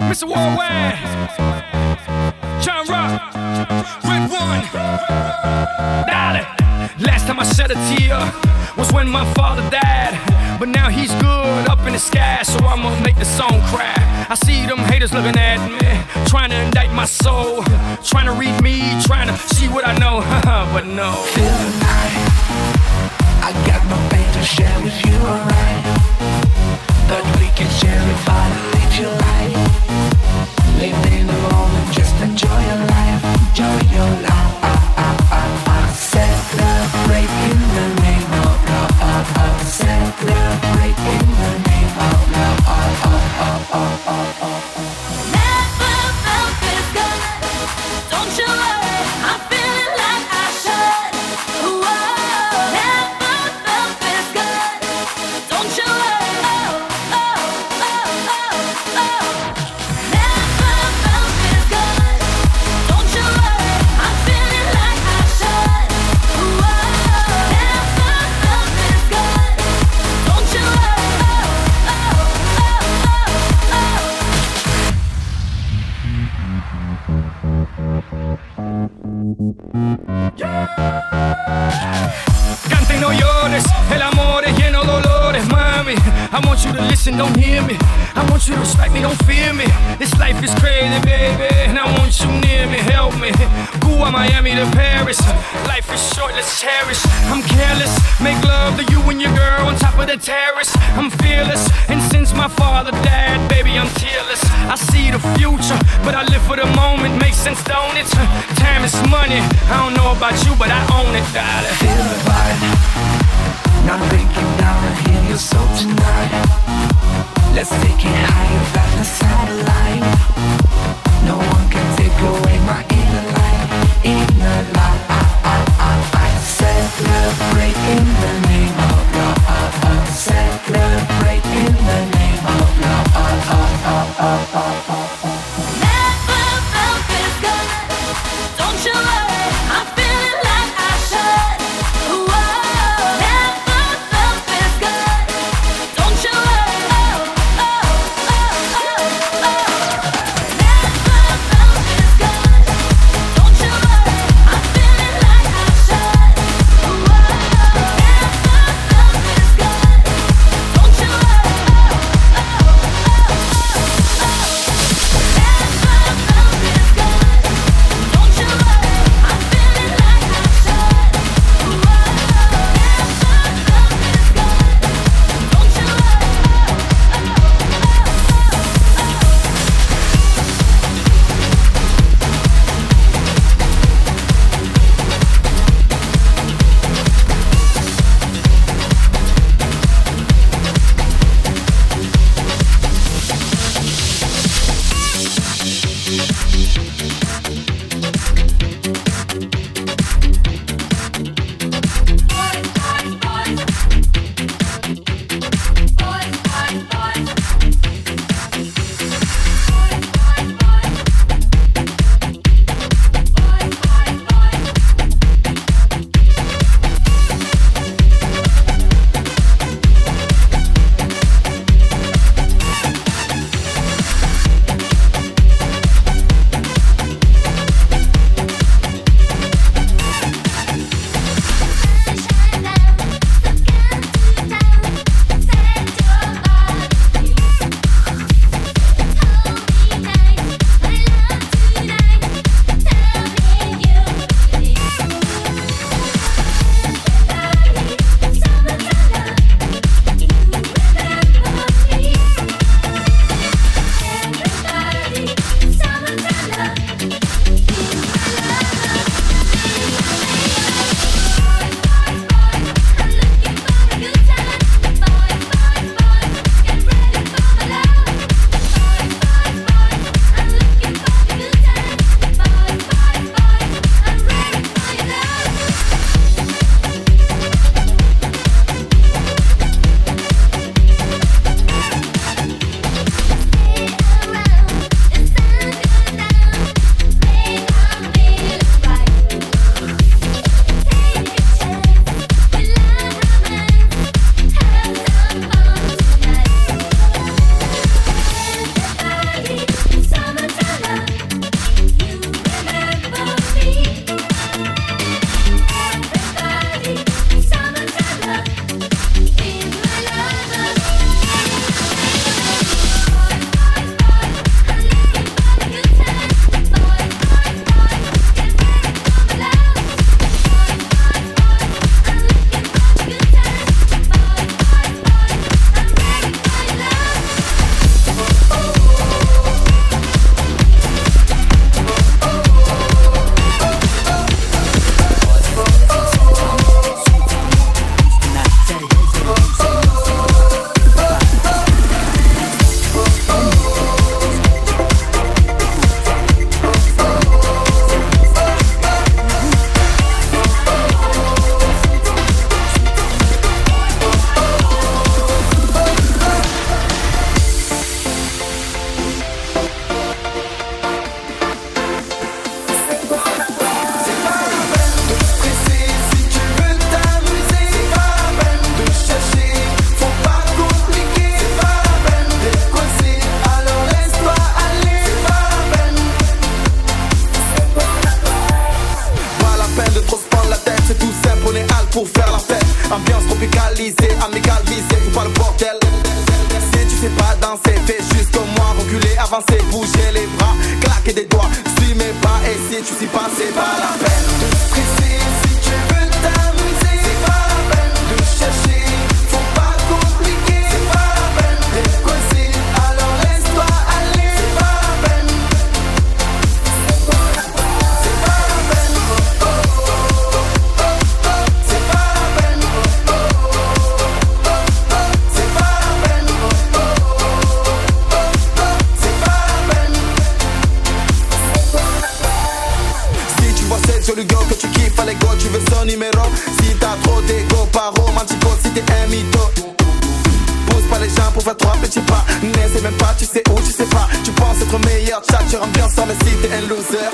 Mr. Worldwide, John Rock, RedOne, Dolly. Last time I shed a tear was when my father died. But now he's good up in the sky, so I'ma make the song cry. I see them haters looking at me, trying to indict my soul, trying to read me, trying to see what I know, but no. Feeling high, I got my pain to share with you, alright. But we can share by the lead you like. The moment, just enjoy your life, enjoy your life. Listen, don't hear me. I want you to respect me, don't fear me. This life is crazy, baby, and I want you near me, help me. Cuba, Miami to Paris. Life is short, let's cherish. I'm careless, make love to you and your girl on top of the terrace. I'm fearless, and since my father died, baby, I'm tearless. I see the future, but I live for the moment. Makes sense, don't it? Time is money. I don't know about you, but I own it, darling. Feel the vibe. Breaking down hear your soul tonight. Let's take it higher than the satellite. Si tu sais pas danser, fais juste comme moi Reculer, avancer, bouger les bras Claquer des doigts, suis mes pas. Et si tu sais pas, c'est pas la peine. tu sais où, tu sais pas. Tu penses être meilleur, chat, tu rentres bien sans mais si t'es un loser.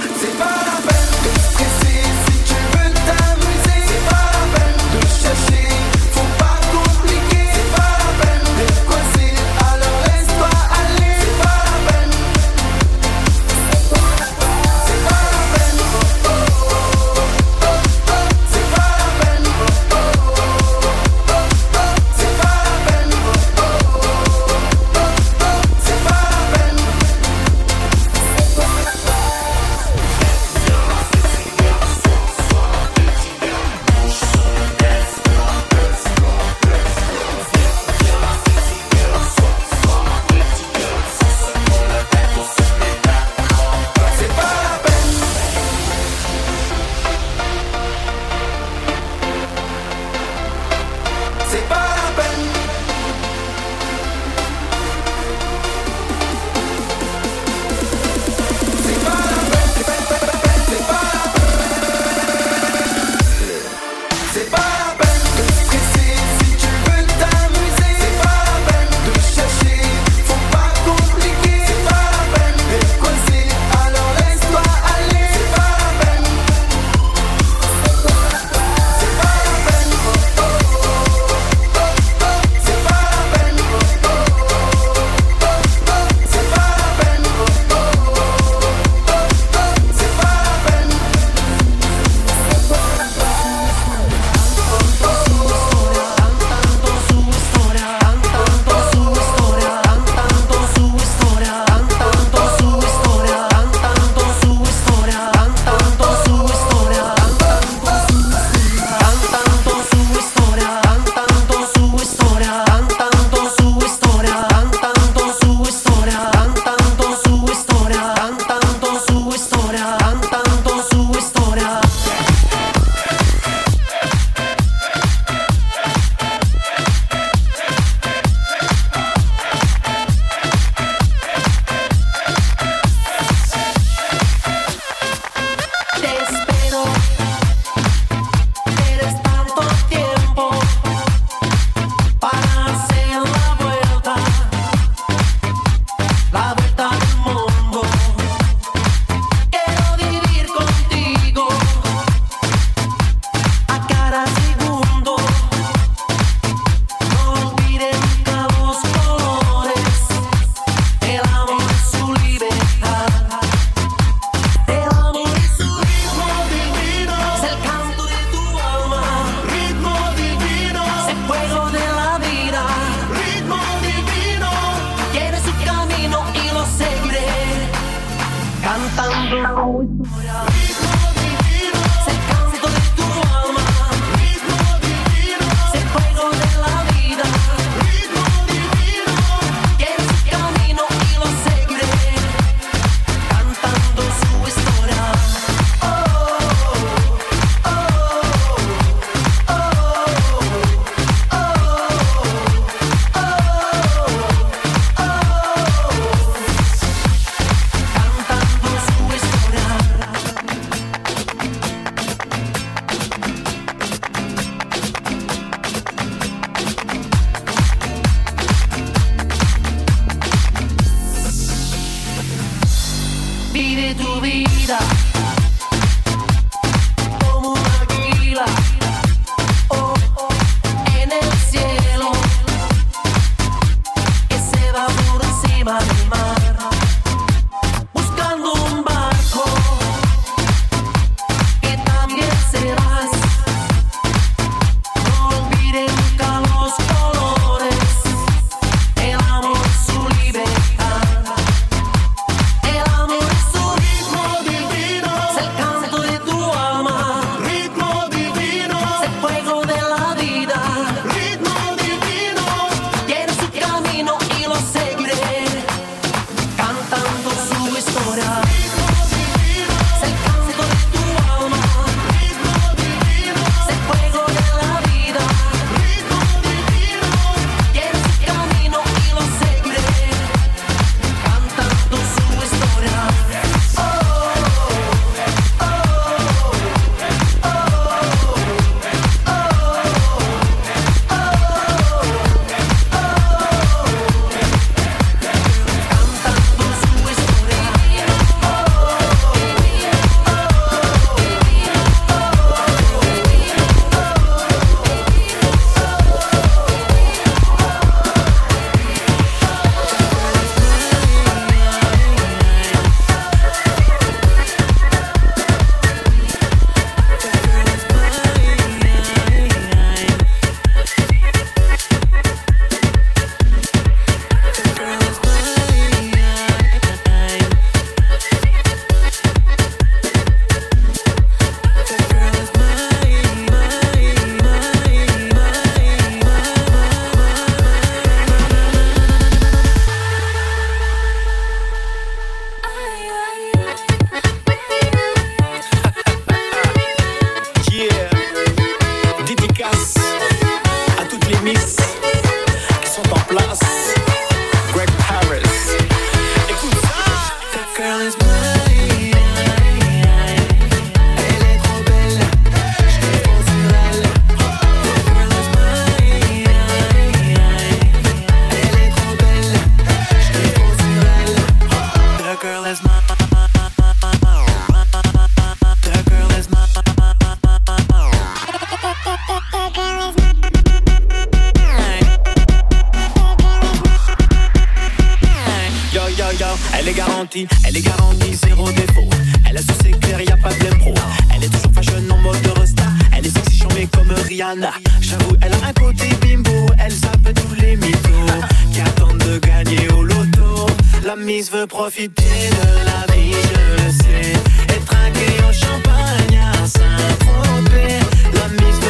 Elle est garantie, elle est garantie, zéro défaut. Elle a sous ses clairs, y a pas de pro. Elle est toujours fashion en mode resta. Elle est sexy chambée comme Rihanna. J'avoue, elle a un côté bimbo. Elle zappe tous les mythos qui attendent de gagner au loto. La mise veut profiter de la vie, je le sais. Et trinquer au champagne à Saint-Tropez. La mise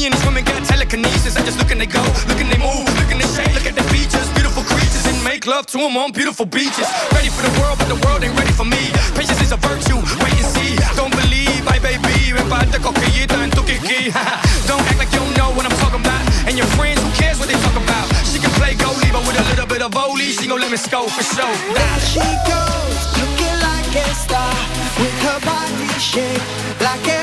Me and these women got telekinesis. I just look and they go, look and they move, look and they shake, look at the features. Beautiful creatures and make love to them on beautiful beaches. Ready for the world, but the world ain't ready for me. Patience is a virtue, wait and see. Don't believe, I baby. Reparte coquillita en tu kiki. Don't act like you don't know what I'm talking about. And your friends, who cares what they talk about? She can play goalie, but with a little bit of volley, she gon' let me score for sure. There she goes, looking like a star, with her body shaped like a